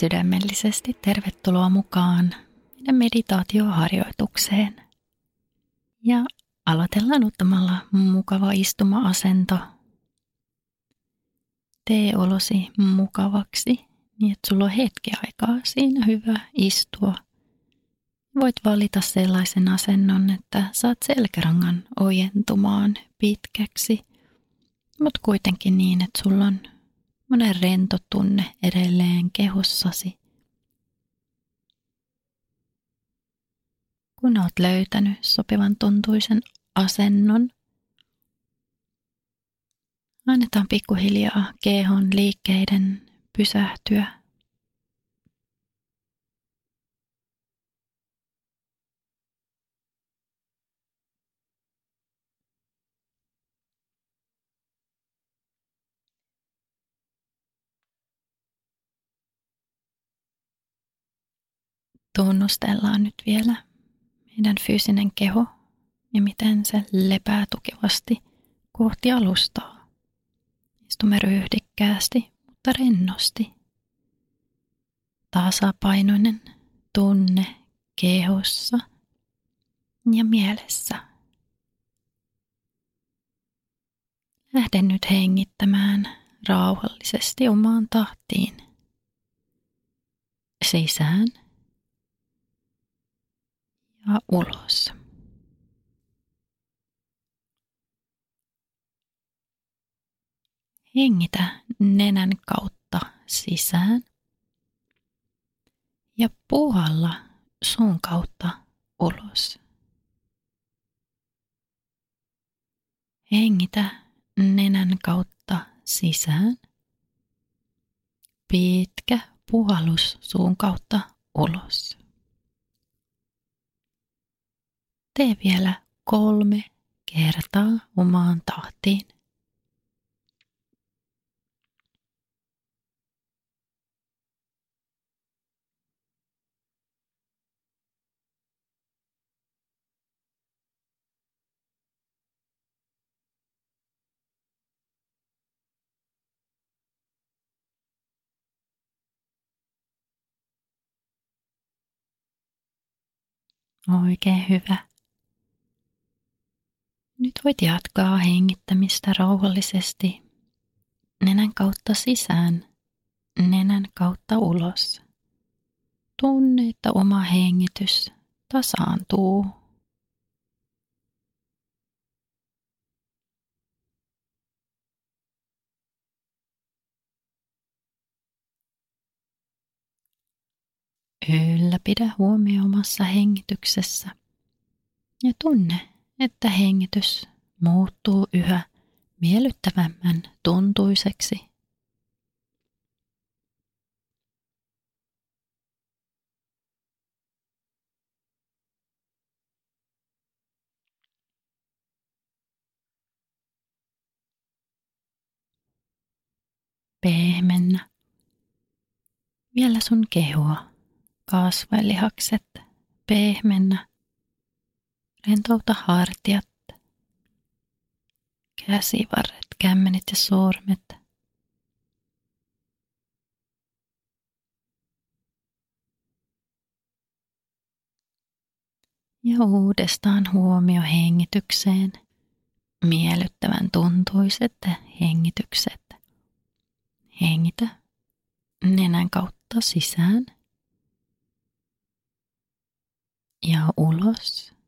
Sydämellisesti tervetuloa mukaan meidän meditaatioharjoitukseen. Ja aloitellaan ottamalla mukava istuma-asento. Tee olosi mukavaksi niin, että sulla on hetki aikaa siinä hyvä istua. Voit valita sellaisen asennon, että saat selkärangan ojentumaan pitkäksi, mutta kuitenkin niin, että sulla on monen rento tunne edelleen kehossasi. Kun olet löytänyt sopivan tuntuisen asennon, annetaan pikkuhiljaa kehon liikkeiden pysähtyä. Tunnustellaan nyt vielä meidän fyysinen keho ja miten se lepää tukevasti kohti alustaa. Istumme ryhdikkäästi, mutta rennosti. Tasapainoinen tunne kehossa ja mielessä. Lähden nyt hengittämään rauhallisesti omaan tahtiin. Sisään ja ulos. Hengitä nenän kautta sisään ja puhalla suun kautta ulos. Hengitä nenän kautta sisään. Pitkä puhallus suun kautta ulos. Tee vielä kolme kertaa omaan tahtiin. Oikein hyvä. Nyt voit jatkaa hengittämistä rauhallisesti nenän kautta sisään, nenän kautta ulos. Tunne, että oma hengitys tasaantuu. Ylläpidä huomio omassa hengityksessä ja tunne, että hengitys muuttuu yhä miellyttävämmän tuntuiseksi. Pehmennä. Vielä sun kehoa, kasvailihakset, pehmennä Rentouta hartiat, käsivarret, kämmenet ja sormet. Ja uudestaan huomio hengitykseen. Miellyttävän tuntuiset hengitykset. Hengitä nenän kautta sisään ja ulos.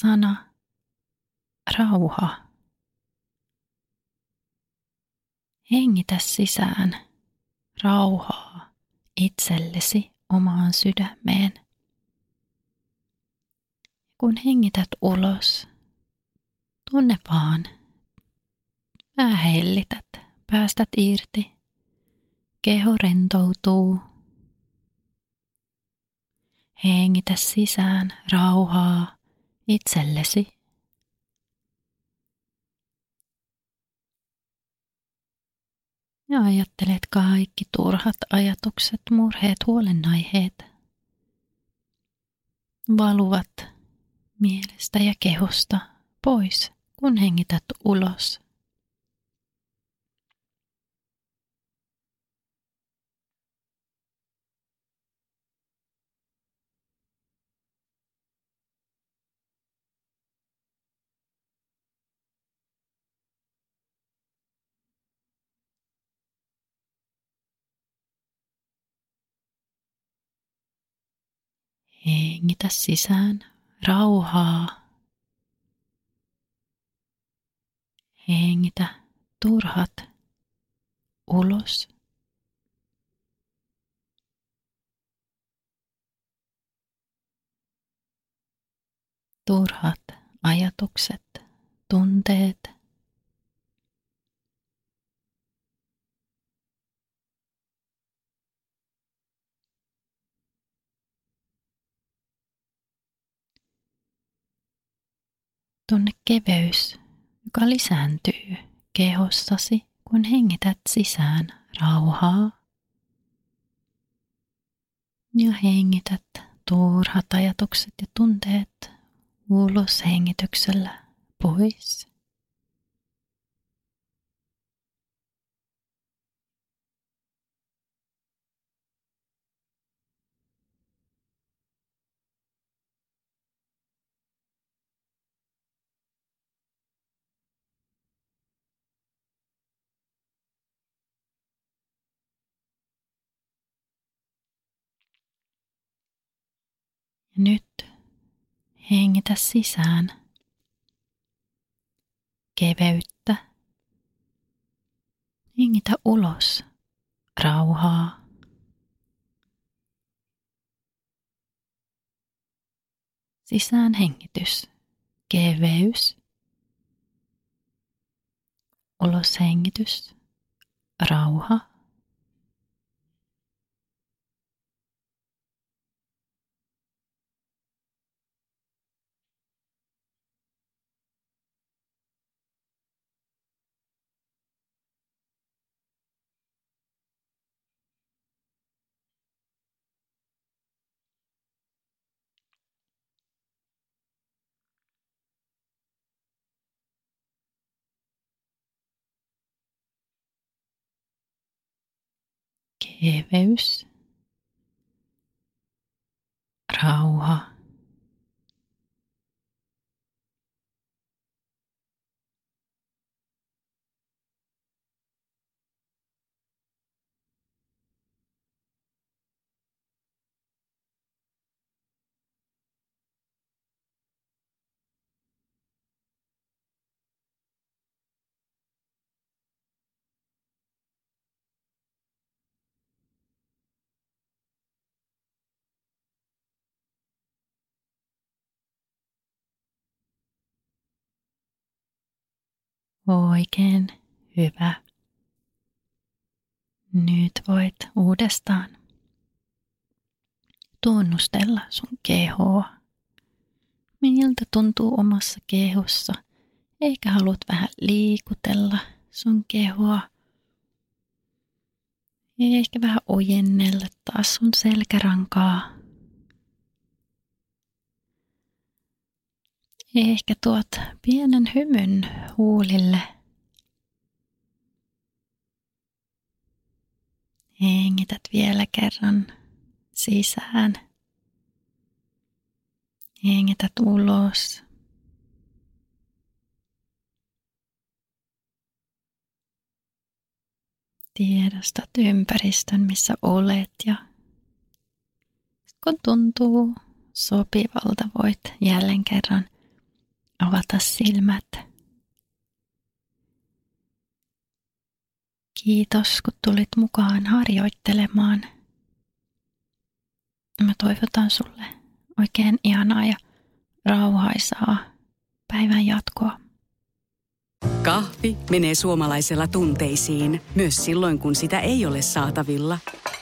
Sana rauha. Hengitä sisään rauhaa itsellesi omaan sydämeen. Kun hengität ulos, tunne vaan, mä hellität, päästät irti, keho rentoutuu. Hengitä sisään rauhaa itsellesi. ja ajattelet kaikki turhat ajatukset, murheet, huolenaiheet valuvat mielestä ja kehosta pois, kun hengität ulos. Hengitä sisään rauhaa. Hengitä turhat ulos. Turhat ajatukset, tunteet tunne keveys, joka lisääntyy kehossasi, kun hengität sisään rauhaa. Ja hengität turhat ajatukset ja tunteet ulos hengityksellä pois. Nyt hengitä sisään keveyttä. Hengitä ulos rauhaa. Sisään hengitys, keveys. Ulos hengitys, rauha. Keveys, rauha. Oikein hyvä. Nyt voit uudestaan tunnustella sun kehoa. Miltä tuntuu omassa kehossa? Eikä haluat vähän liikutella sun kehoa. Ja ehkä vähän ojennella taas sun selkärankaa. Ehkä tuot pienen hymyn huulille. Hengität vielä kerran sisään. Hengität ulos. Tiedostat ympäristön, missä olet ja kun tuntuu sopivalta, voit jälleen kerran avata silmät. Kiitos, kun tulit mukaan harjoittelemaan. Mä toivotan sulle oikein ihanaa ja rauhaisaa päivän jatkoa. Kahvi menee suomalaisella tunteisiin, myös silloin kun sitä ei ole saatavilla.